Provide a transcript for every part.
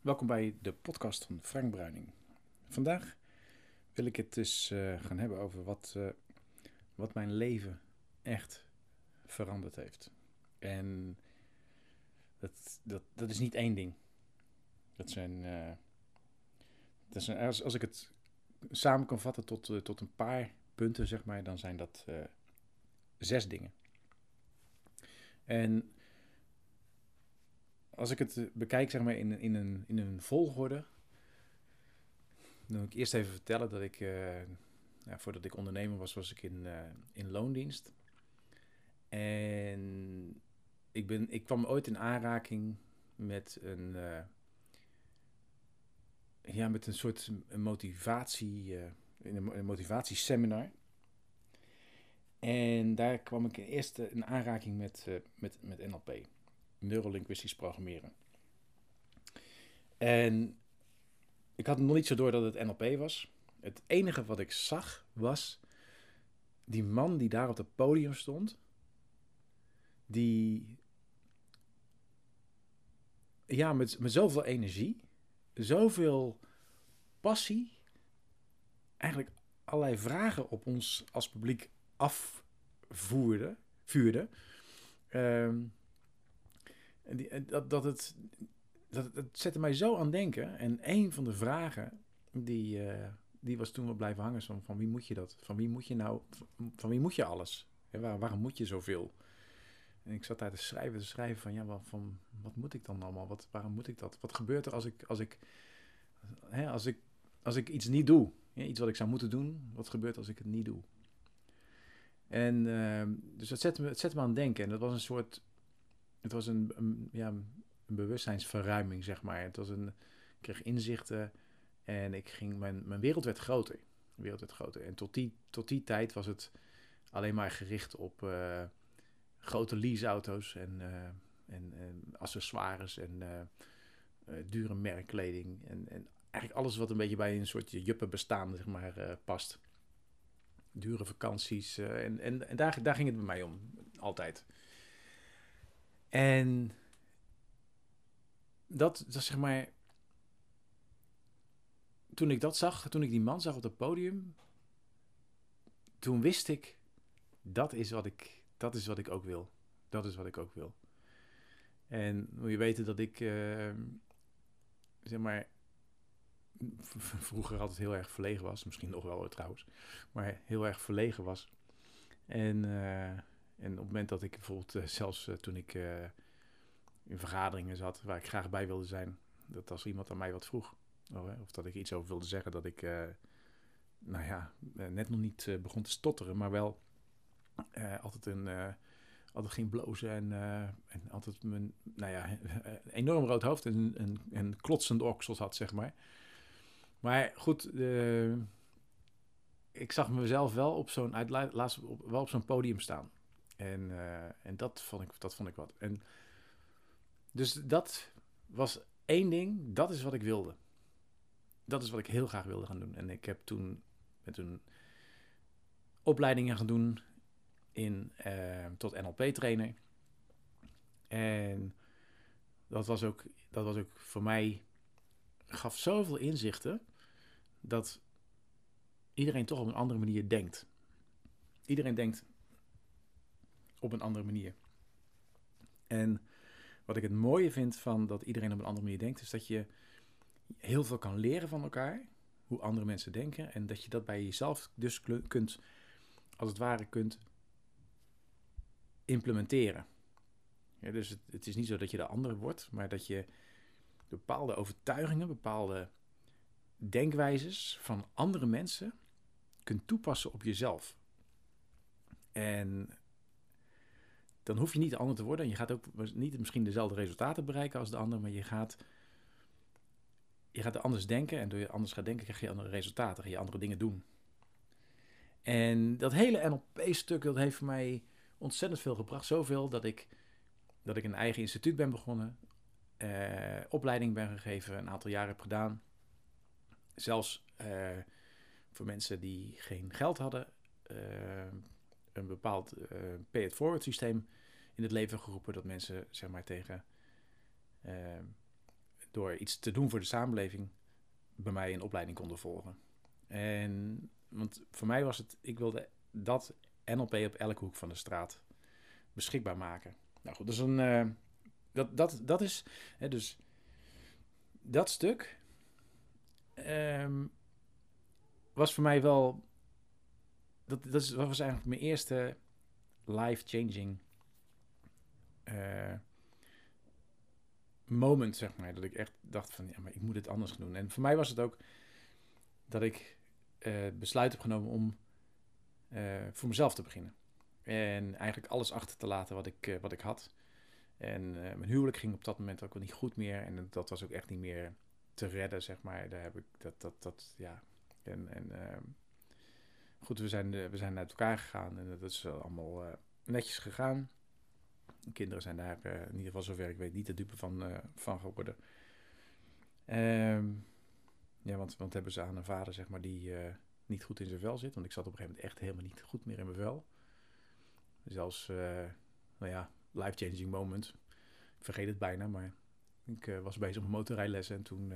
Welkom bij de podcast van Frank Bruining. Vandaag wil ik het dus uh, gaan hebben over wat, uh, wat mijn leven echt veranderd heeft. En dat, dat, dat is niet één ding. Dat zijn, uh, dat zijn als, als ik het samen kan vatten tot, tot een paar punten, zeg maar, dan zijn dat zes dingen. En als ik het bekijk zeg maar, in, in, een, in een volgorde, dan wil ik eerst even vertellen dat ik, uh, ja, voordat ik ondernemer was, was ik in, uh, in loondienst. En ik, ben, ik kwam ooit in aanraking met een, ja, met een soort motivatie, een, een motivatieseminar. En daar kwam ik eerst in aanraking met, met, met NLP neurolinguistisch programmeren. En ik had nog niet zo door dat het NLP was. Het enige wat ik zag was die man die daar op het podium stond, die ja, met, met zoveel energie, zoveel passie, eigenlijk allerlei vragen op ons als publiek afvoerde, vuurde. Um, en dat, dat, het, dat het zette mij zo aan denken. En een van de vragen die, uh, die was toen wel blijven hangen. Van, van wie moet je dat? Van wie moet je nou? Van wie moet je alles? Waarom moet je zoveel? En ik zat daar te schrijven, te schrijven van ja, wat, van, wat moet ik dan allemaal? Wat, waarom moet ik dat? Wat gebeurt er als ik, als ik, hè, als ik, als ik iets niet doe? Iets wat ik zou moeten doen, wat gebeurt als ik het niet doe? En uh, dus dat zette me, het zette me aan denken. En dat was een soort het was een, ja, een bewustzijnsverruiming, zeg maar. Het was een, ik kreeg inzichten en ik ging, mijn, mijn wereld werd groter. De wereld werd groter. En tot die, tot die tijd was het alleen maar gericht op uh, grote leaseauto's en, uh, en, en, accessoires en uh, dure merkkleding. En, en eigenlijk alles wat een beetje bij een soort juppen bestaan, zeg maar, past. Dure vakanties. en en, en daar, daar ging het bij mij om, altijd. En dat, dat zeg maar. Toen ik dat zag, toen ik die man zag op het podium, toen wist ik, dat is wat ik, dat is wat ik ook wil. Dat is wat ik ook wil. En moet je weten dat ik, uh, zeg maar, vroeger altijd heel erg verlegen was. Misschien nog wel trouwens. Maar heel erg verlegen was. En uh, en op het moment dat ik bijvoorbeeld, uh, zelfs uh, toen ik uh, in vergaderingen zat waar ik graag bij wilde zijn, dat als iemand aan mij wat vroeg, of dat ik iets over wilde zeggen, dat ik, nou ja, net nog niet begon te stotteren, maar wel altijd een altijd ging blozen en, en altijd mijn, nou ja, enorm rood hoofd en, en, en klotsende oksels had, zeg maar. Maar goed, ik zag mezelf wel op zo'n, laatst wel op zo'n podium staan. En, uh, en dat, vond ik, dat vond ik wat. En dus dat was één ding, dat is wat ik wilde. Dat is wat ik heel graag wilde gaan doen. En ik heb toen met een opleidingen gaan doen in, uh, tot NLP-trainer. En dat was, ook, dat was ook voor mij, gaf zoveel inzichten dat iedereen toch op een andere manier denkt. Iedereen denkt op een andere manier. En wat ik het mooie vind van dat iedereen op een andere manier denkt, is dat je heel veel kan leren van elkaar, hoe andere mensen denken, en dat je dat bij jezelf dus kunt, als het ware, kunt implementeren. Ja, dus het, het is niet zo dat je de andere wordt, maar dat je bepaalde overtuigingen, bepaalde denkwijzes van andere mensen kunt toepassen op jezelf. En dan hoef je niet de ander te worden. En je gaat ook niet misschien dezelfde resultaten bereiken als de ander, maar je gaat, je gaat anders denken. En door je anders gaat denken, krijg je andere resultaten, ga je andere dingen doen. En dat hele NLP-stuk, dat heeft mij ontzettend veel gebracht. Zoveel dat ik, dat ik een eigen instituut ben begonnen, eh, opleiding ben gegeven, een aantal jaren heb gedaan. Zelfs eh, voor mensen die geen geld hadden, uh, een bepaald uh, pay-it-forward systeem in het leven geroepen. Dat mensen zeg maar tegen uh, door iets te doen voor de samenleving bij mij een opleiding konden volgen. En want voor mij was het, ik wilde dat NLP op elke hoek van de straat beschikbaar maken. Nou goed, dus een, uh, dat, dat, dat is, hè, dus dat stuk um, was voor mij wel, dat, dat, is, dat was eigenlijk mijn eerste life-changing uh, moment, zeg maar. Dat ik echt dacht van, ja, maar ik moet het anders doen. En voor mij was het ook dat ik uh, besluit heb genomen om uh, voor mezelf te beginnen. En eigenlijk alles achter te laten wat ik, wat ik had. En mijn huwelijk ging op dat moment ook wel niet goed meer. En dat was ook echt niet meer te redden, zeg maar. Daar heb ik dat, dat, dat ja. En, en ehm, goed, we zijn, we zijn uit elkaar gegaan en dat is allemaal netjes gegaan. De kinderen zijn daar in ieder geval zover ik weet niet de dupe van, van geworden. Um, ja, want, want hebben ze aan een vader, zeg maar, die niet goed in zijn vel zit. Want ik zat op een gegeven moment echt helemaal niet goed meer in mijn vel. Zelfs, uh, nou ja, life-changing moment. Ik vergeet het bijna, maar ik was bezig met motorrijlessen en toen,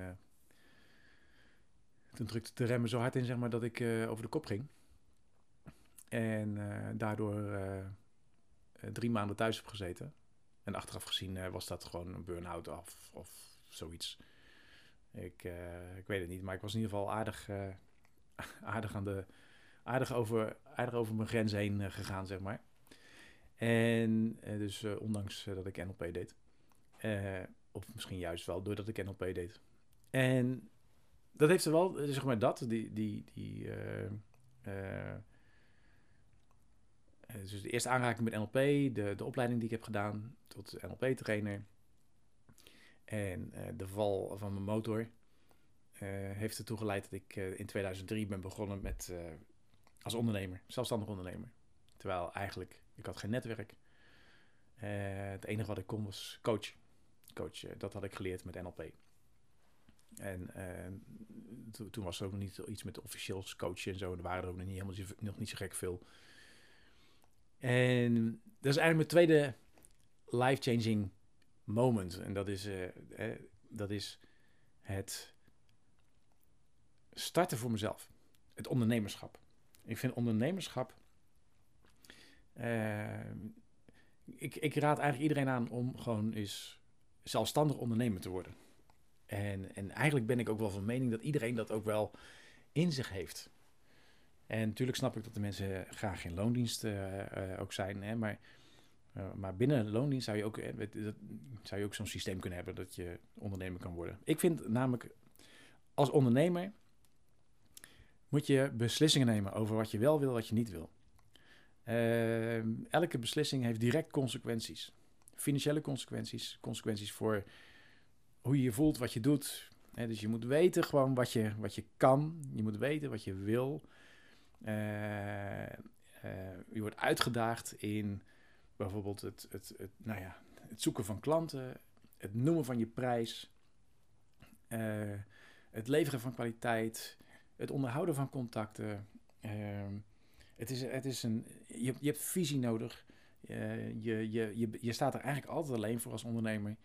toen drukte de remmen zo hard in, zeg maar, dat ik over de kop ging. En daardoor drie maanden thuis heb gezeten. En achteraf gezien was dat gewoon een burn-out of, of zoiets. Ik, ik weet het niet, maar ik was in ieder geval aardig, aardig, aan de, aardig, over, aardig over mijn grens heen gegaan, zeg maar. En dus ondanks dat ik NLP deed. of misschien juist wel doordat ik NLP deed. En dat heeft er wel, zeg maar dat, die, die, die dus de eerste aanraking met NLP, de, de opleiding die ik heb gedaan tot NLP-trainer en uh, de val van mijn motor uh, heeft ertoe geleid dat ik in 2003 ben begonnen met als ondernemer, zelfstandig ondernemer. Terwijl eigenlijk, ik had geen netwerk. het enige wat ik kon was coach. Coach, dat had ik geleerd met NLP. En to toen was er ook nog niet iets met officieels coachen en zo. Er waren er ook nog niet, helemaal, nog niet zo gek veel. En dat is eigenlijk mijn tweede life-changing moment. En dat is, eh, dat is het starten voor mezelf. Het ondernemerschap. Ik vind ondernemerschap. Uh, ik, ik raad eigenlijk iedereen aan om gewoon eens zelfstandig ondernemer te worden. En, en eigenlijk ben ik ook wel van mening dat iedereen dat ook wel in zich heeft. En natuurlijk snap ik dat de mensen graag geen loondienst uh, ook zijn. Hè, maar uh, maar binnen loondienst zou je ook, eh, zou je ook zo'n systeem kunnen hebben dat je ondernemer kan worden. Ik vind namelijk, als ondernemer moet je beslissingen nemen over wat je wel wil, wat je niet wil. Elke beslissing heeft direct consequenties. Financiële consequenties, consequenties voor hoe je je voelt, wat je doet. dus je moet weten gewoon wat je, wat je kan. Je moet weten wat je wil. Je wordt uitgedaagd in bijvoorbeeld het, het, het, nou ja, het zoeken van klanten, het noemen van je prijs, uh, het leveren van kwaliteit, het onderhouden van contacten. Uh, het is, het is een, je, je hebt visie nodig. Uh, je, je, je, je staat er eigenlijk altijd alleen voor als ondernemer.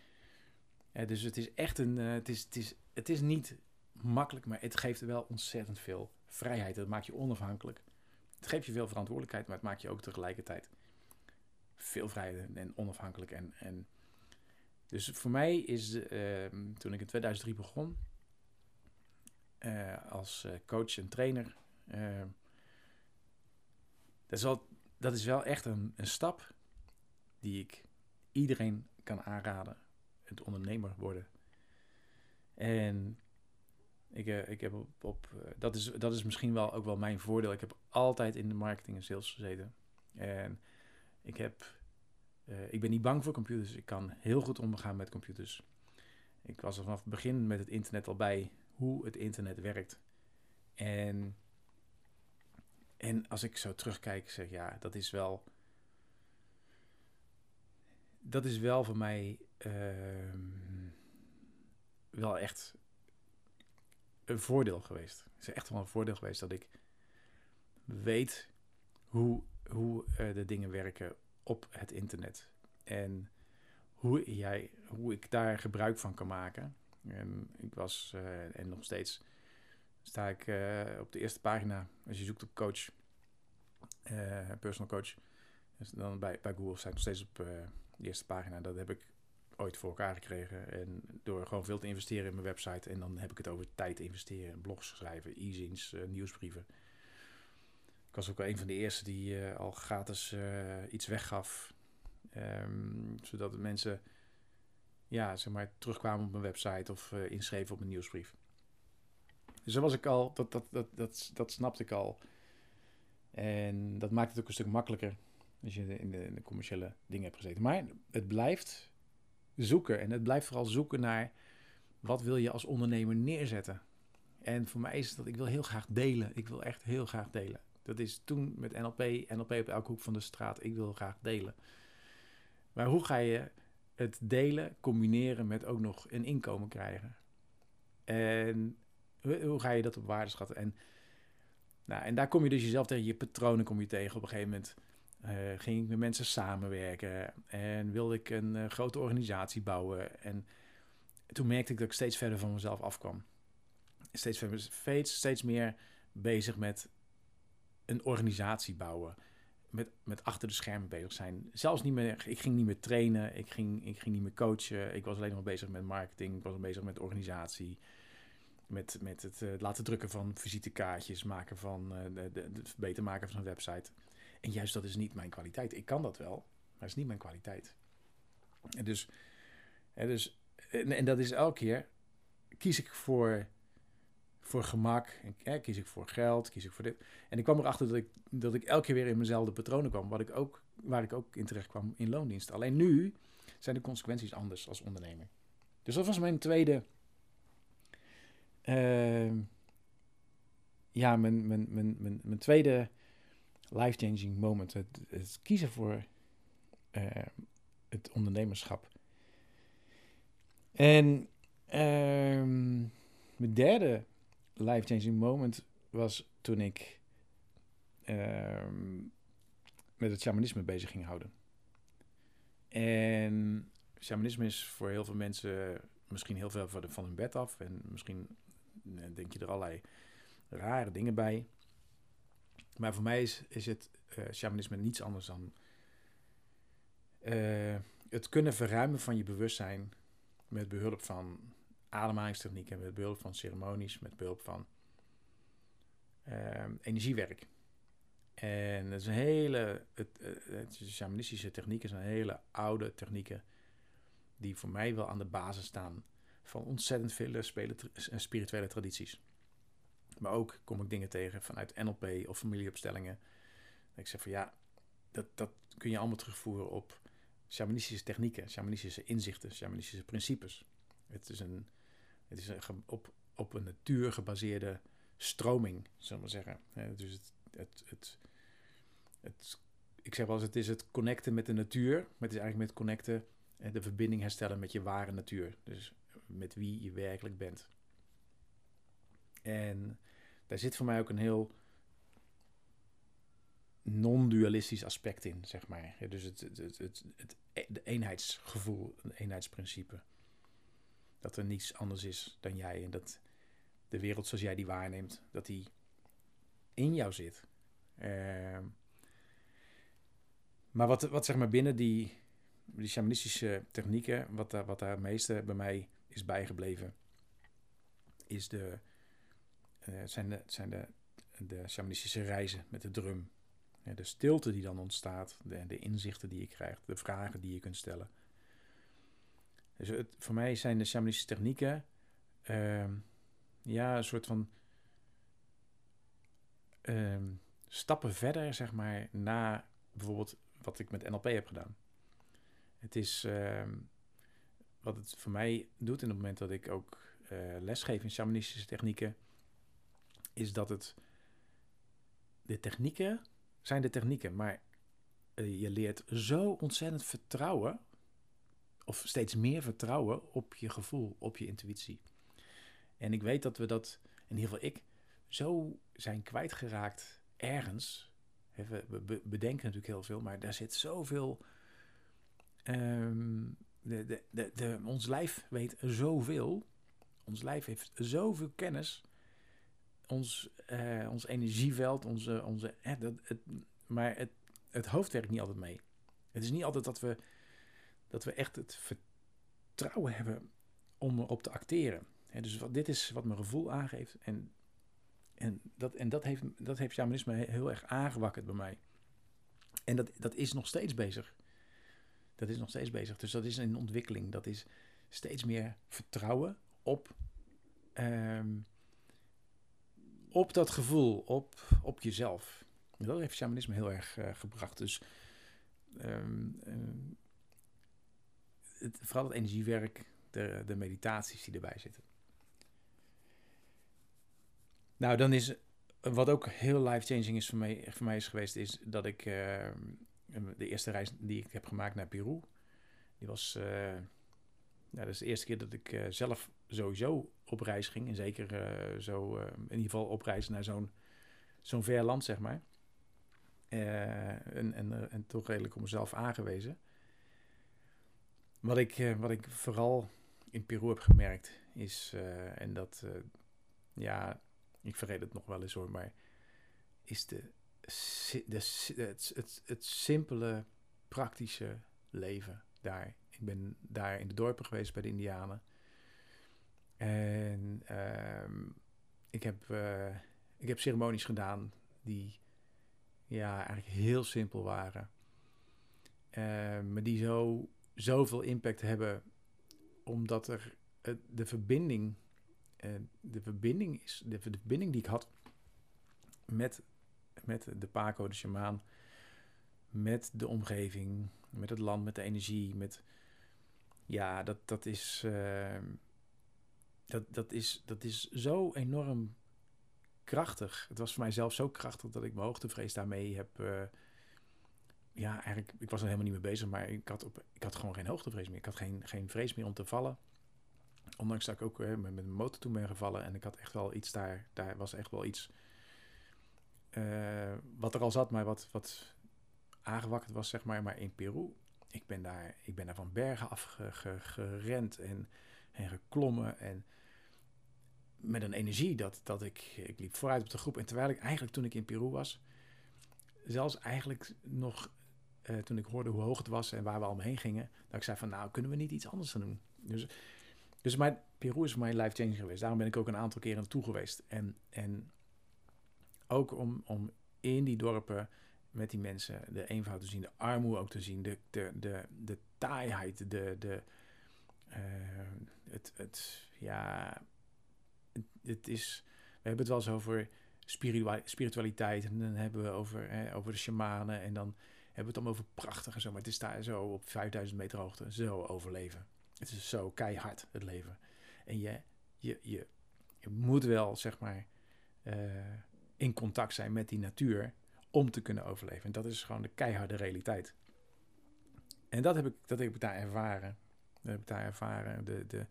dus het is echt een. het, is, het, is, het is niet makkelijk, maar het geeft wel ontzettend veel vrijheid. Het maakt je onafhankelijk. Het geeft je veel verantwoordelijkheid, maar het maakt je ook tegelijkertijd veel vrijer en onafhankelijk. En, en dus voor mij is, uh, toen ik in 2003 begon, uh, als uh, coach en trainer, ehm, dat, is wel, dat is wel echt een, een stap die ik iedereen kan aanraden. Het ondernemer worden. En ik, uh, ik heb op, op uh, dat, is, dat is misschien wel ook wel mijn voordeel. Ik heb altijd in de marketing en sales gezeten. En ik, heb, uh, ik ben niet bang voor computers. Ik kan heel goed omgaan met computers. Ik was er vanaf het begin met het internet al bij hoe het internet werkt. En, en als ik zo terugkijk, zeg ja, dat is wel. Dat is wel voor mij uh, wel echt een voordeel geweest. Het is echt wel een voordeel geweest dat ik weet hoe hoe uh, de dingen werken op het internet. En hoe, jij, hoe ik daar gebruik van kan maken. En ik was, uh, en nog steeds sta ik uh, op de eerste pagina. Als je zoekt op coach, personal coach, dus dan bij, bij Google sta ik nog steeds op de eerste pagina. Dat heb ik ooit voor elkaar gekregen. En door gewoon veel te investeren in mijn website. En dan heb ik het over tijd investeren. Blogs schrijven, e-zines, nieuwsbrieven. Ik was ook wel een van de eerste die al gratis iets weggaf. Um, zodat mensen ja, zeg maar, terugkwamen op mijn website of inschreven op mijn nieuwsbrief. Dus dat was ik al, dat, dat, dat, dat, dat snapte ik al. En dat maakt het ook een stuk makkelijker als je in de, in de commerciële dingen hebt gezeten. Maar het blijft zoeken en het blijft vooral zoeken naar wat wil je als ondernemer neerzetten. En voor mij is het dat ik wil heel graag delen. Ik wil echt heel graag delen. Dat is toen met NLP, NLP op elke hoek van de straat. Ik wil graag delen. Maar hoe ga je het delen combineren met ook nog een inkomen krijgen. En hoe ga je dat op waarde schatten? En, nou, en daar kom je dus jezelf tegen, je patronen kom je tegen. Op een gegeven moment uh, ging ik met mensen samenwerken en wilde ik een uh, grote organisatie bouwen. En toen merkte ik dat ik steeds verder van mezelf afkwam. Steeds, steeds, steeds meer bezig met een organisatie bouwen met, met achter de schermen bezig zijn. Zelfs niet meer, ik ging niet meer trainen, ik ging, ik ging niet meer coachen. Ik was alleen nog bezig met marketing, ik was bezig met organisatie. Met, met het uh, laten drukken van visitekaartjes, maken van, de, het beter maken van een website. En juist dat is niet mijn kwaliteit. Ik kan dat wel, maar het is niet mijn kwaliteit. En dus, en, dus en, en dat is elke keer, kies ik voor voor gemak. En, kies ik voor geld, kies ik voor dit. En ik kwam erachter dat ik, dat ik elke keer weer in mezelfde patronen kwam. Wat ik ook, waar ik ook in terecht kwam in loondienst. Alleen nu zijn de consequenties anders als ondernemer. Dus dat was mijn tweede. Uh, ja, mijn, mijn, mijn, mijn, mijn tweede life-changing moment. Het, kiezen voor uh, het ondernemerschap. En uh, mijn derde life-changing moment was toen ik ehm, met het shamanisme bezig ging houden. En shamanisme is voor heel veel mensen misschien heel veel van hun bed af. En misschien eh, denk je er allerlei rare dingen bij. Maar voor mij is, is het uh, shamanisme niets anders dan uh, het kunnen verruimen van je bewustzijn met behulp van ademhalingstechnieken, met behulp van ceremonies, met behulp van uh, energiewerk. En dat is een hele, het, het, shamanistische technieken zijn hele oude technieken die voor mij wel aan de basis staan van ontzettend vele spirituele tradities. Maar ook kom ik dingen tegen vanuit NLP of familieopstellingen. ik zeg van ja, dat, dat kun je allemaal terugvoeren op shamanistische technieken, shamanistische inzichten, shamanistische principes. Het is een het is een, op, op een natuur gebaseerde stroming, zullen we zeggen. dus het, het, het, het, ik zeg wel eens, het is het connecten met de natuur, maar het is eigenlijk met connecten en de verbinding herstellen met je ware natuur. Dus met wie je werkelijk bent. En daar zit voor mij ook een heel non-dualistisch aspect in, zeg maar. Dus het, het, het, het, het, de eenheidsgevoel, een eenheidsprincipe dat er niets anders is dan jij en dat de wereld zoals jij die waarneemt, dat die in jou zit. Uh, maar wat, wat zeg maar binnen die, die shamanistische technieken, wat, daar, wat daar het meeste bij mij is bijgebleven, is de, zijn, de, zijn de, de shamanistische reizen met de drum. De stilte die dan ontstaat, de, de inzichten die je krijgt, de vragen die je kunt stellen. Dus het, voor mij zijn de shamanistische technieken uh, ja, een soort van uh, stappen verder, zeg maar, na bijvoorbeeld wat ik met NLP heb gedaan. Het is uh, wat het voor mij doet in het moment dat ik ook uh, lesgeef in shamanistische technieken, is dat het de technieken zijn de technieken, maar eh, je leert zo ontzettend vertrouwen of steeds meer vertrouwen op je gevoel, op je intuïtie. En ik weet dat we dat, in ieder geval ik, zo zijn kwijtgeraakt ergens. We bedenken natuurlijk heel veel, maar daar zit zoveel. De, de, de, de, ons lijf weet zoveel. ons lijf heeft zoveel kennis. Ons, eh, ons energieveld, onze, onze, dat, het, maar het, het hoofd werkt niet altijd mee. Het is niet altijd dat we, dat we echt het vertrouwen hebben om erop te acteren. dus wat, dit is wat mijn gevoel aangeeft. En, en, dat, en dat, heeft, dat heeft shamanisme heel erg aangewakkerd bij mij. En dat, dat is nog steeds bezig. Dat is nog steeds bezig. Dus dat is een ontwikkeling. Dat is steeds meer vertrouwen op, ehm, op dat gevoel, op, op jezelf. Dat heeft shamanisme heel erg uh, gebracht. Dus um, het, vooral het energiewerk, de, de meditaties die erbij zitten. Nou, dan is wat ook heel life-changing is voor mij, voor mij is geweest, is dat ik uh, de eerste reis die ik heb gemaakt naar Peru, die was, uh, dat is de eerste keer dat ik uh, zelf sowieso op reis ging. En zeker zo, in ieder geval op reis naar zo'n zo'n ver land, zeg maar. en, en, en toch redelijk op mezelf aangewezen. Wat ik, wat ik vooral in Peru heb gemerkt is, en dat, ja, ik vergeet het nog wel eens hoor, maar is de, de, het, het, het simpele, praktische leven daar. Ik ben daar in de dorpen geweest bij de Indianen. En uh, ik, heb, uh, ik heb ceremonies gedaan die ja, eigenlijk heel simpel waren. Uh, maar die zo, zoveel impact hebben, omdat er de verbinding de verbinding is, de, verbinding die ik had met, met de Paco, de shamaan, met de omgeving, met het land, met de energie, met ja, dat, dat is, uh, dat, dat is, dat is zo enorm krachtig. Het was voor mij zelf zo krachtig dat ik mijn hoogtevrees daarmee heb. Uh, ja, eigenlijk, ik was er helemaal niet mee bezig, maar ik had, op, ik had gewoon geen hoogtevrees meer. Ik had geen, geen vrees meer om te vallen. Ondanks dat ik ook met, met mijn motor toen ben gevallen. En ik had echt wel iets daar. Daar was echt wel iets. Uh, wat er al zat, maar wat, wat aangewakkerd was, zeg maar. Maar in Peru. Ik ben daar, ik ben daar van bergen af gerend en, en geklommen. En met een energie dat, dat ik. Ik liep vooruit op de groep. En terwijl ik eigenlijk toen ik in Peru was. Zelfs eigenlijk nog. Uh, toen ik hoorde hoe hoog het was en waar we allemaal heen gingen. Dat ik zei van nou kunnen we niet iets anders gaan doen. Dus dus mijn, Peru is voor mij life-changing geweest. Daarom ben ik ook een aantal keren naartoe geweest. En, en ook om, om in die dorpen met die mensen de eenvoud te zien, de armoede ook te zien, de, de, de, taaiheid, de, de, uh, het, het, ja, het, is, we hebben het wel eens over spiritualiteit en dan hebben we over, hè, over de shamanen en dan hebben we het dan over prachtige zo, maar het is daar zo op 5000 meter hoogte, zo overleven. Het is zo keihard, het leven. En je, je, je, je moet wel, zeg maar, uh, in contact zijn met die natuur om te kunnen overleven. En dat is gewoon de keiharde realiteit. En dat heb ik, dat heb ik daar ervaren. Dat heb ik daar ervaren. De, de,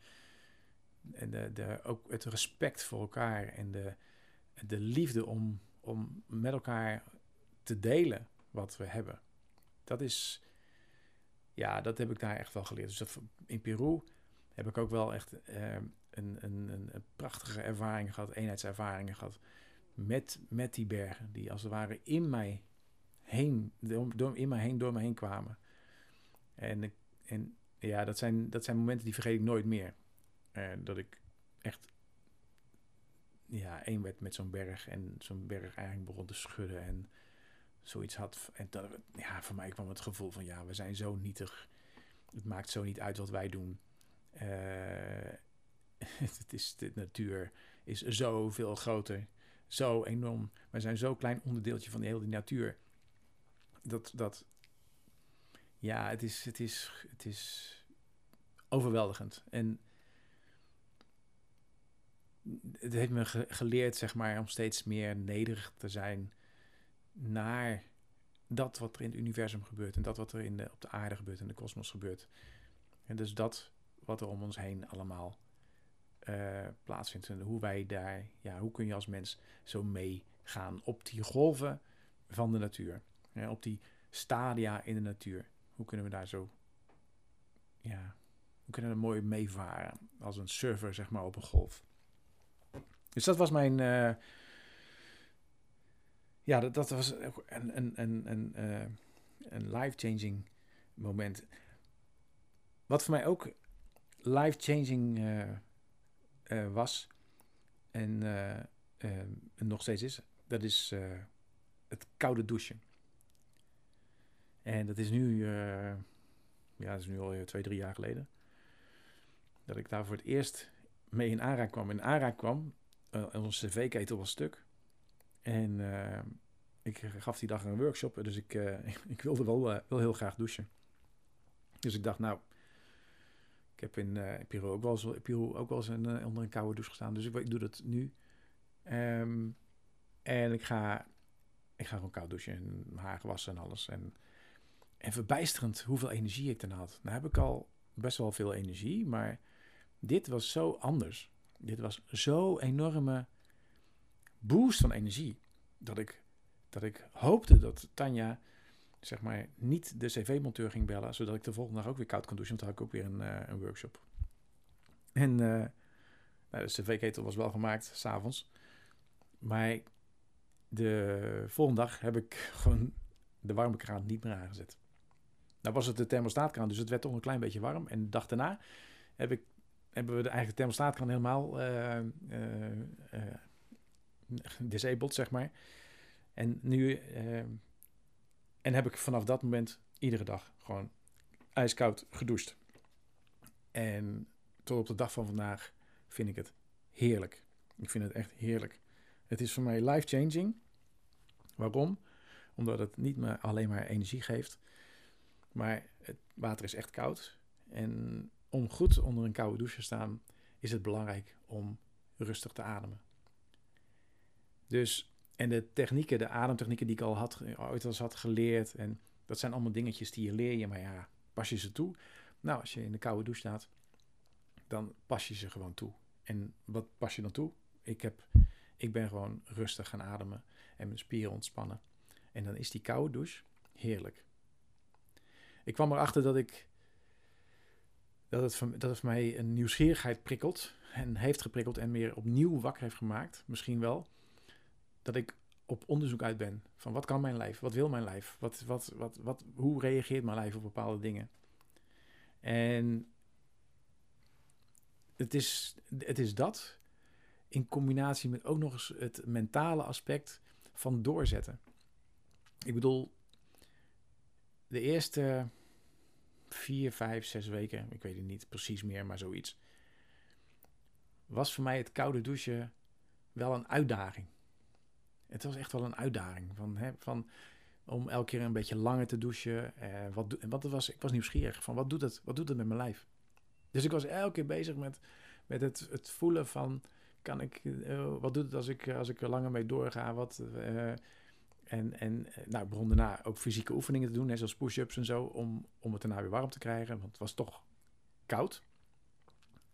de, de, ook het respect voor elkaar en de, de liefde om, om met elkaar te delen wat we hebben. Dat is, ja, dat heb ik daar echt wel geleerd. Dus dat, in Peru heb ik ook wel echt een, een, een, een, prachtige ervaring gehad, eenheidservaringen gehad. Met, met die bergen, die als het ware in mij heen, door, in mij heen, door me heen kwamen. En, en ja, dat zijn, dat zijn momenten die vergeet ik nooit meer. Uh, dat ik echt ja, één werd met zo'n berg en zo'n berg eigenlijk begon te schudden en zoiets had. En dat, ja, voor mij kwam het gevoel van ja, we zijn zo nietig. Het maakt zo niet uit wat wij doen. Uh, het is, de natuur is zoveel groter, zo enorm. Wij zijn zo'n klein onderdeeltje van de hele natuur. Dat, dat ja, het is, het is, het is overweldigend. En het heeft me geleerd, zeg maar, om steeds meer nederig te zijn naar dat wat er in het universum gebeurt en dat wat er in de, op de aarde gebeurt en de kosmos gebeurt. En dus dat wat er om ons heen allemaal plaatsvindt en hoe wij daar, ja, hoe kun je als mens zo meegaan op die golven van de natuur, op die stadia in de natuur. Hoe kunnen we daar zo, ja, we kunnen er mooi meevaren. Als een surfer, zeg maar, op een golf. Dus dat was mijn... eh, ja, dat, dat was een, eh, een life-changing moment. Wat voor mij ook life-changing eh, eh, was... En, eh, eh, en nog steeds is... Dat is het koude douchen. En dat is nu... ja, dat is nu al twee, drie jaar geleden. Dat ik daar voor het eerst mee in aanraak kwam. In aanraak kwam, onze cv-ketel was stuk. En ik gaf die dag een workshop, dus ik, ik wilde wel, wel heel graag douchen. Dus ik dacht, nou, ik heb in eh Peru ook wel eens, Peru ook wel eens een, eh, onder een koude douche gestaan. Dus ik, ik doe dat nu. Ehm, en ik ga, ik ga gewoon koud douchen en mijn haar wassen en alles. En, en verbijsterend hoeveel energie ik dan had. Nou heb ik al best wel veel energie, maar dit was zo anders. Dit was zo'n enorme boost van energie. Dat ik, dat ik hoopte dat Tanja, zeg maar, niet de cv-monteur ging bellen. Zodat ik de volgende dag ook weer koud kon douchen. Want dan had ik ook weer een, eh, een workshop. En eh, nou, de cv-ketel was wel gemaakt, s'avonds. Maar de volgende dag heb ik gewoon de warme kraan niet meer aangezet. Nou was het de thermostaatkraan, dus het werd toch een klein beetje warm. En de dag daarna heb ik, hebben we de eigen thermostaatkraan helemaal eh, disabled, zeg maar. En nu en heb ik vanaf dat moment iedere dag gewoon ijskoud gedoucht. En tot op de dag van vandaag vind ik het heerlijk. Ik vind het echt heerlijk. Het is voor mij life-changing. Waarom? Omdat het niet meer alleen maar energie geeft, maar het water is echt koud. En om goed onder een koude douche te staan, is het belangrijk om rustig te ademen. Dus, en de technieken, de ademtechnieken die ik al had, ooit al had geleerd, en dat zijn allemaal dingetjes die je leer je, maar ja, pas je ze toe? Nou, als je in de koude douche staat, dan pas je ze gewoon toe. En wat pas je dan toe? Ik, heb, ik ben gewoon rustig gaan ademen en mijn spieren ontspannen. En dan is die koude douche heerlijk. Ik kwam erachter dat ik dat het, dat het mij een nieuwsgierigheid prikkelt en heeft geprikkeld en meer opnieuw wakker heeft gemaakt, misschien wel, dat ik op onderzoek uit ben van wat kan mijn lijf, wat wil mijn lijf, wat, wat, wat, wat, hoe reageert mijn lijf op bepaalde dingen. En het is, het is dat in combinatie met ook nog eens het mentale aspect van doorzetten. Ik bedoel, de eerste vier, vijf, zes weken, ik weet het niet precies meer, maar zoiets, was voor mij het koude douchen wel een uitdaging. Het was echt wel een uitdaging van, hè, van om elke keer een beetje langer te douchen. Eh, wat, wat het was, ik was nieuwsgierig van wat doet het, wat doet het met mijn lijf? Dus ik was elke keer bezig met, met het, het voelen van kan ik, eh, wat doet het als ik, als ik er langer mee doorga? Wat, eh, en, en nou, ik begon daarna ook fysieke oefeningen te doen, hè, zoals push-ups en zo, om, om het daarna weer warm te krijgen, want het was toch koud.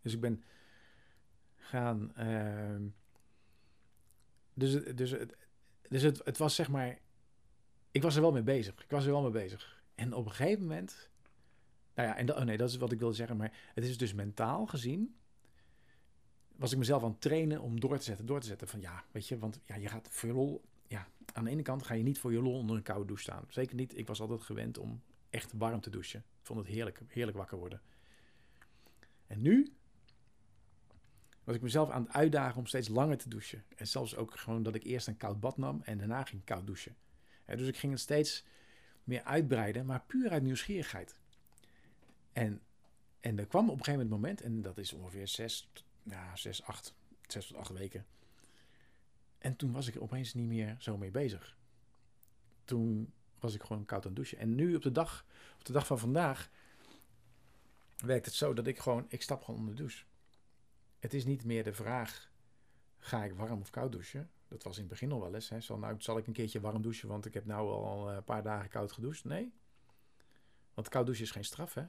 Dus ik ben gaan. ehm, dus het- dus, het, dus het, het was zeg maar. Ik was er wel mee bezig. Ik was er wel mee bezig. En op een gegeven moment. Nou ja, en dat, oh nee, dat is wat ik wilde zeggen. Maar het is dus mentaal gezien. Was ik mezelf aan het trainen om door te zetten, door te zetten. Van ja, weet je, want ja, je gaat voor je lol. Ja, aan de ene kant ga je niet voor je lol onder een koude douche staan. Zeker niet. Ik was altijd gewend om echt warm te douchen. Ik vond het heerlijk, heerlijk wakker worden. En nu was ik mezelf aan het uitdagen om steeds langer te douchen. En zelfs ook gewoon dat ik eerst een koud bad nam en daarna ging koud douchen. Dus ik ging het steeds meer uitbreiden, maar puur uit nieuwsgierigheid. En, en er kwam op een gegeven moment, en dat is ongeveer zes, ja, zes, acht, zes tot acht weken. En toen was ik er opeens niet meer zo mee bezig. Toen was ik gewoon koud aan het douchen. En nu op de dag, op de dag van vandaag werkt het zo dat ik gewoon, ik stap gewoon onder de douche. Het is niet meer de vraag, ga ik warm of koud douchen? Dat was in het begin al wel eens. Hè. Zal, nou, zal ik een keertje warm douchen, want ik heb nou al een paar dagen koud gedoucht? Nee. Want koud douchen is geen straf, hè.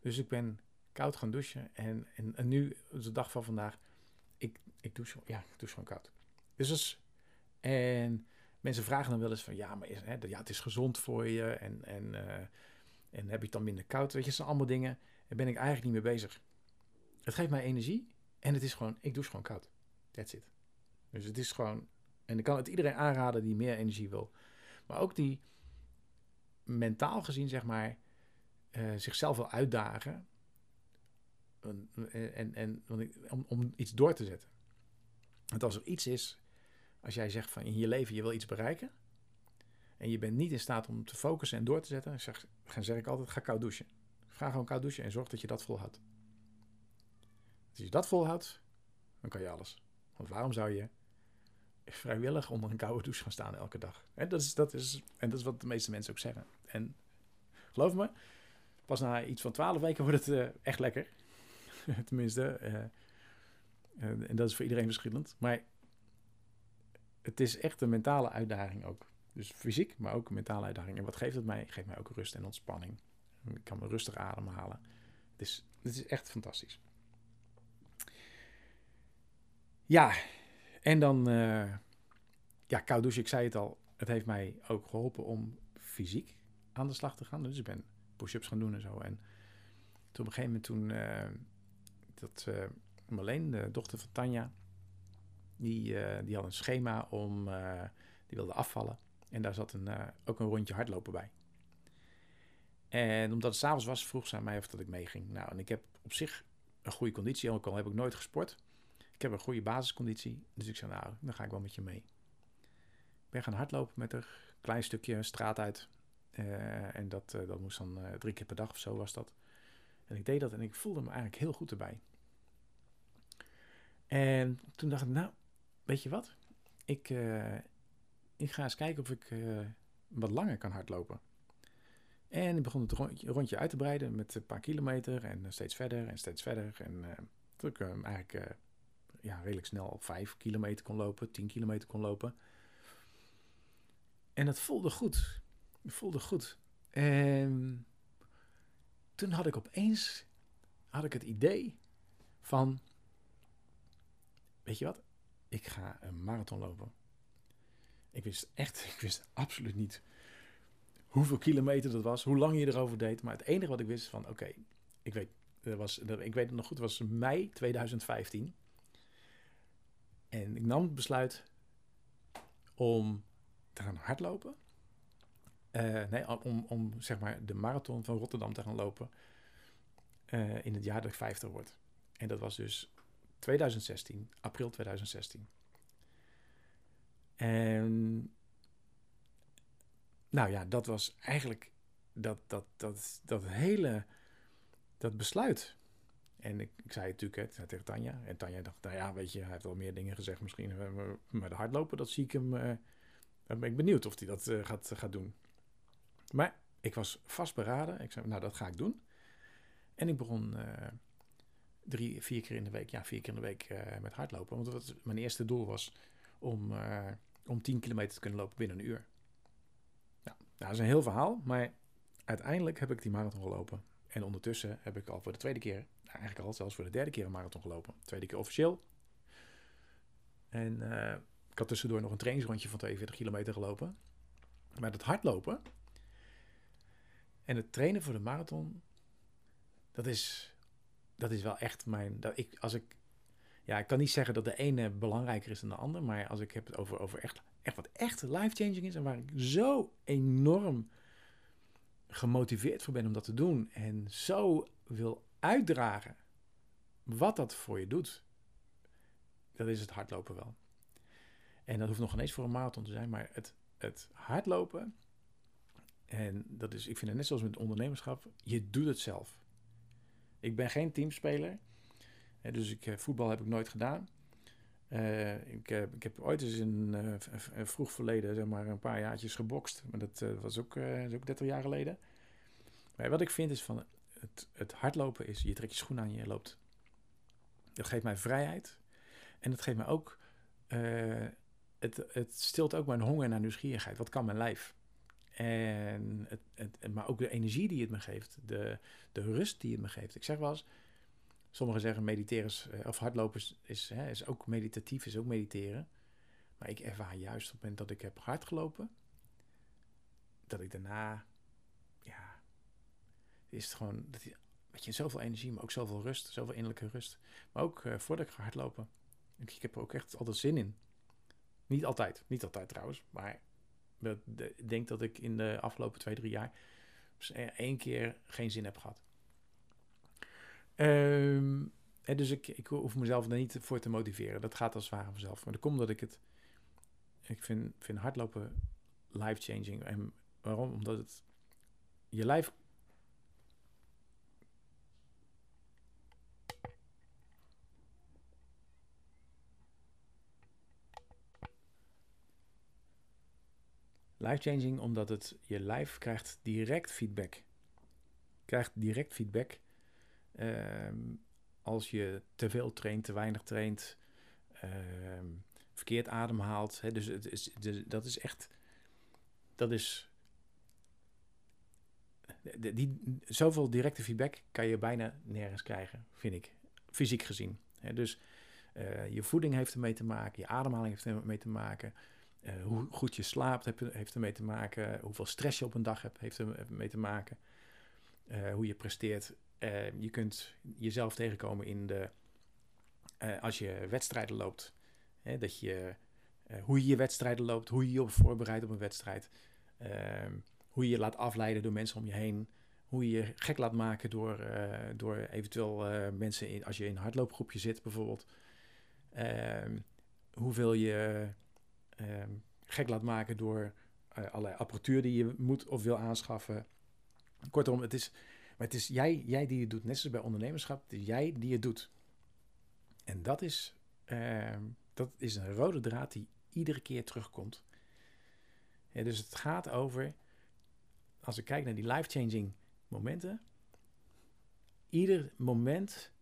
Dus ik ben koud gaan douchen. En, en, nu, de dag van vandaag, ik, ik douche, ja, ik douche gewoon koud. Dus dat is, en mensen vragen dan wel eens van, ja, maar is, hè, ja, het is gezond voor je. En, en, eh, en heb je het dan minder koud? Weet je, het zijn allemaal dingen. En ben ik eigenlijk niet meer bezig. Het geeft mij energie en het is gewoon, ik douche gewoon koud. That's it. Dus het is gewoon, en ik kan het iedereen aanraden die meer energie wil. Maar ook die mentaal gezien, zeg maar, uh, zichzelf wil uitdagen. En, en, en, om, om iets door te zetten. Want als er iets is, als jij zegt van in je leven je wil iets bereiken. En je bent niet in staat om te focussen en door te zetten. Dan zeg, zeg ik altijd, ga koud douchen. Ga gewoon koud douchen en zorg dat je dat volhoudt. Als je dat volhoudt, dan kan je alles. Want waarom zou je vrijwillig onder een koude douche gaan staan elke dag? En dat is, dat is, en dat is wat de meeste mensen ook zeggen. En geloof me, pas na iets van twaalf weken wordt het uh, echt lekker. Tenminste, uh, en dat is voor iedereen verschillend. Maar het is echt een mentale uitdaging ook. Dus fysiek, maar ook een mentale uitdaging. En wat geeft het mij? Geeft mij ook rust en ontspanning. Ik kan me rustig ademhalen. Het is, het is echt fantastisch. Ja, en dan, uh, ja, koud douchen, ik zei het al. Het heeft mij ook geholpen om fysiek aan de slag te gaan. Dus ik ben push-ups gaan doen en zo. En toen op een gegeven moment toen, uh, dat uh, Marleen, de dochter van Tanja, die, die had een schema om, die wilde afvallen. En daar zat een, ook een rondje hardlopen bij. En omdat het s'avonds was, vroeg ze aan mij of dat ik meeging. Nou, en ik heb op zich een goede conditie, ook al heb ik nooit gesport. Ik heb een goede basisconditie, dus ik zei, nou, dan ga ik wel met je mee. Ik ben gaan hardlopen met een klein stukje straat uit. Uh, en dat, uh, dat moest dan uh, drie keer per dag of zo was dat. En ik deed dat en ik voelde me eigenlijk heel goed erbij. En toen dacht ik, nou, weet je wat? Ik, ik ga eens kijken of ik wat langer kan hardlopen. En ik begon het rondje, rondje, uit te breiden met een paar kilometer en steeds verder en steeds verder. En toen ik eigenlijk ja, redelijk snel op 5 kilometer kon lopen, 10 kilometer kon lopen. En dat voelde goed. Voelde goed. En toen had ik opeens had ik het idee van, weet je wat, ik ga een marathon lopen. Ik wist echt, ik wist absoluut niet hoeveel kilometer dat was, hoe lang je erover deed. Maar het enige wat ik wist van, oké, ik weet, was, ik weet het nog goed, was mei 2015. En ik nam het besluit om te gaan hardlopen. Uh, nee, om, om zeg maar de marathon van Rotterdam te gaan lopen uh, in het jaar dat ik 50 word. En dat was dus 2016, april 2016. En nou ja, dat was eigenlijk dat, dat, dat, dat hele dat besluit en ik, zei het natuurlijk hè, tegen Tanja. En Tanja dacht, nou ja, weet je, hij heeft wel meer dingen gezegd misschien. Maar de hardlopen, dat zie ik hem... Uh, ben ik benieuwd of hij dat uh, gaat, gaat doen. Maar ik was vastberaden. Ik zei, nou, dat ga ik doen. En ik begon drie, vier keer in de week, ja, vier keer in de week met hardlopen. Want wat mijn eerste doel was om, om 10 kilometer te kunnen lopen binnen een uur. Nou, dat is een heel verhaal, maar uiteindelijk heb ik die marathon gelopen. En ondertussen heb ik al voor de tweede keer eigenlijk al zelfs voor de derde keer een marathon gelopen. Tweede keer officieel. En uh, ik had tussendoor nog een trainingsrondje van 42 kilometer gelopen. Maar het hardlopen en het trainen voor de marathon, dat is, dat is wel echt mijn. Dat ik, als ik, ja, ik kan niet zeggen dat de ene belangrijker is dan de ander, maar als ik heb het over, over echt, echt wat echt life-changing is en waar ik zo enorm gemotiveerd voor ben om dat te doen en zo wil uitdragen wat dat voor je doet, dat is het hardlopen wel. En dat hoeft nog ineens voor een marathon te zijn, maar het, het hardlopen, en dat is, ik vind het net zoals met ondernemerschap, je doet het zelf. Ik ben geen teamspeler, dus ik, eh, voetbal heb ik nooit gedaan. Uh, ik, uh, ik, heb ooit eens in uh, vroeg verleden, zeg maar, een paar jaartjes gebokst. Maar dat was ook, ook 30 jaar geleden. Maar wat ik vind is van het, het hardlopen is, je trekt je schoen aan en je loopt. Dat geeft mij vrijheid. En het geeft mij ook, het, het stilt ook mijn honger naar nieuwsgierigheid. Wat kan mijn lijf? En het, het, maar ook de energie die het me geeft, de, de rust die het me geeft. Ik zeg wel eens, sommigen zeggen mediteren eh, of hardlopen is, hè, is ook meditatief, is ook mediteren. Maar ik ervaar juist op het moment dat ik heb hard gelopen, dat ik daarna is het gewoon, dat, weet je, zoveel energie, maar ook zoveel rust, zoveel innerlijke rust. Maar ook uh, voordat ik ga hardlopen. Ik, ik heb er ook echt altijd zin in. Niet altijd, niet altijd trouwens, maar ik denk dat ik in de afgelopen twee, drie jaar één keer geen zin heb gehad. Um, dus ik, hoef mezelf er niet voor te motiveren. Dat gaat als het ware vanzelf. Maar dat komt dat ik het... Ik vind, vind hardlopen life-changing. En waarom? Omdat het... Je lijf... Life-changing omdat het je lijf krijgt direct feedback. Krijgt direct feedback. Um, als je te veel traint, te weinig traint, ehm, verkeerd ademhaalt. Hè, dus het is, dat is echt. Dat is. Die, zoveel directe feedback kan je bijna nergens krijgen, vind ik. Fysiek gezien. Hè, dus uh, je voeding heeft ermee te maken, je ademhaling heeft ermee te maken. Uh, hoe goed je slaapt heeft, ermee te maken. Hoeveel stress je op een dag hebt, heeft ermee te maken. Uh, hoe je presteert uh, je kunt jezelf tegenkomen in de. Uh, als je wedstrijden loopt. Hè, dat je. Uh, hoe je je wedstrijden loopt. Hoe je je voorbereidt op een wedstrijd. Ehm, hoe je je laat afleiden door mensen om je heen. Hoe je je gek laat maken door, door eventueel mensen in, als je in een hardloopgroepje zit, bijvoorbeeld. Ehm, hoeveel je ehm, gek laat maken door allerlei apparatuur die je moet of wil aanschaffen. Kortom, het is maar het is jij, jij die het doet. Net zoals bij ondernemerschap. Jij die het doet. En dat is, uh, dat is een rode draad die iedere keer terugkomt. Dus het gaat over, als ik kijk naar die life-changing momenten. Ieder moment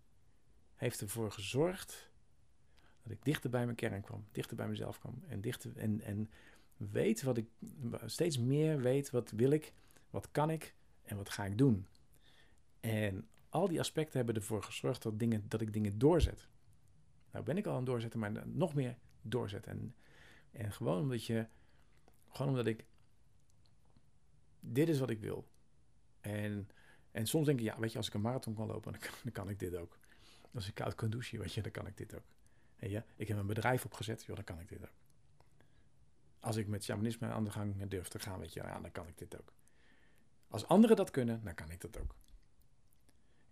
heeft ervoor gezorgd dat ik dichter bij mijn kern kwam, dichter bij mezelf kwam en dichter en, en weet wat ik steeds meer weet, wat wil ik, wat kan ik en wat ga ik doen. En al die aspecten hebben ervoor gezorgd dat, dingen, dat ik dingen doorzet. Nou ben ik al aan het doorzetten, maar nog meer doorzetten. En, en gewoon omdat je, gewoon omdat ik, dit is wat ik wil. En, en soms denk ik, ja, weet je, als ik een marathon kan lopen, dan kan, dan kan ik dit ook. Als ik koud kan douchen, weet je, dan kan ik dit ook. En ja, ik heb een bedrijf opgezet, joh, dan kan ik dit ook. Als ik met shamanisme aan de gang durf te gaan, weet je, ja, dan kan ik dit ook. Als anderen dat kunnen, dan kan ik dat ook.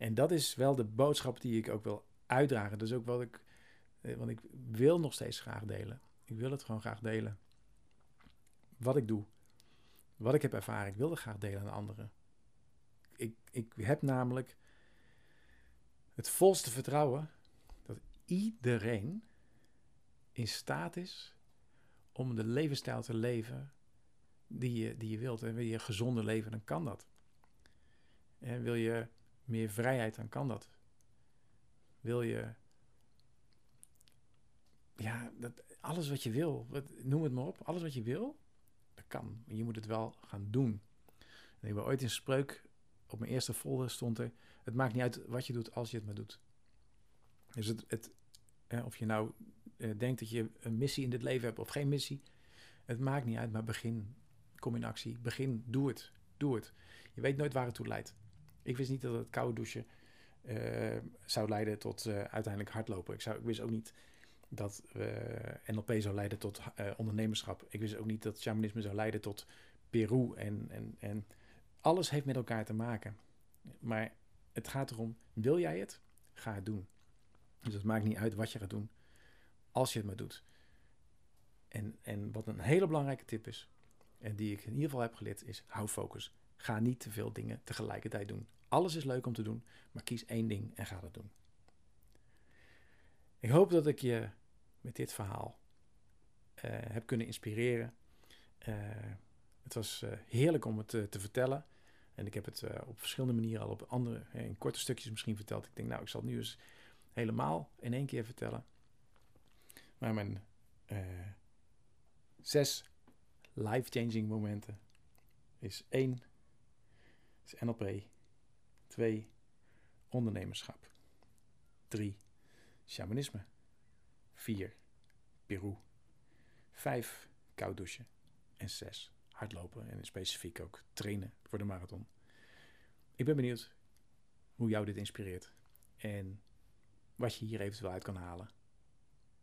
En dat is wel de boodschap die ik ook wil uitdragen. Dat is ook wat ik, eh, want ik wil nog steeds graag delen. Ik wil het gewoon graag delen. Wat ik doe, wat ik heb ervaren, ik wil het graag delen aan anderen. Ik, ik heb namelijk het volste vertrouwen dat iedereen in staat is om de levensstijl te leven die je, die je wilt. En wil je gezonder leven, dan kan dat. En wil je meer vrijheid, dan kan dat. Wil je, ja, dat, alles wat je wil, wat, noem het maar op, alles wat je wil, dat kan. Je moet het wel gaan doen. En ik ben ooit in spreuk, op mijn eerste folder stond er, het maakt niet uit wat je doet als je het maar doet. Dus het, het of je nou eh, denkt dat je een missie in dit leven hebt of geen missie, het maakt niet uit, maar begin. Kom in actie, begin, doe het, doe het. Je weet nooit waar het toe leidt. Ik wist niet dat het koude douchen uh, zou leiden tot uh, uiteindelijk hardlopen. Ik, zou, ik wist ook niet dat NLP zou leiden tot ondernemerschap. Ik wist ook niet dat shamanisme zou leiden tot Peru. En, en, en alles heeft met elkaar te maken. Maar het gaat erom, wil jij het? Ga het doen. Dus het maakt niet uit wat je gaat doen, als je het maar doet. En, en wat een hele belangrijke tip is, en die ik in ieder geval heb geleerd, is hou focus. Ga niet te veel dingen tegelijkertijd doen. Alles is leuk om te doen, maar kies één ding en ga dat doen. Ik hoop dat ik je met dit verhaal uh, heb kunnen inspireren. Uh, het was uh, heerlijk om het te vertellen. En ik heb het op verschillende manieren al op andere, in korte stukjes misschien verteld. Ik denk, nou, ik zal het nu eens helemaal in één keer vertellen. Maar mijn zes life-changing momenten is één is NLP. 2. Ondernemerschap. 3. Shamanisme. 4. Peru. 5. Koud douchen. En 6. Hardlopen en specifiek ook trainen voor de marathon. Ik ben benieuwd hoe jou dit inspireert. En wat je hier eventueel uit kan halen.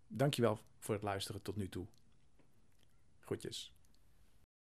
Dankjewel voor het luisteren tot nu toe. Groetjes.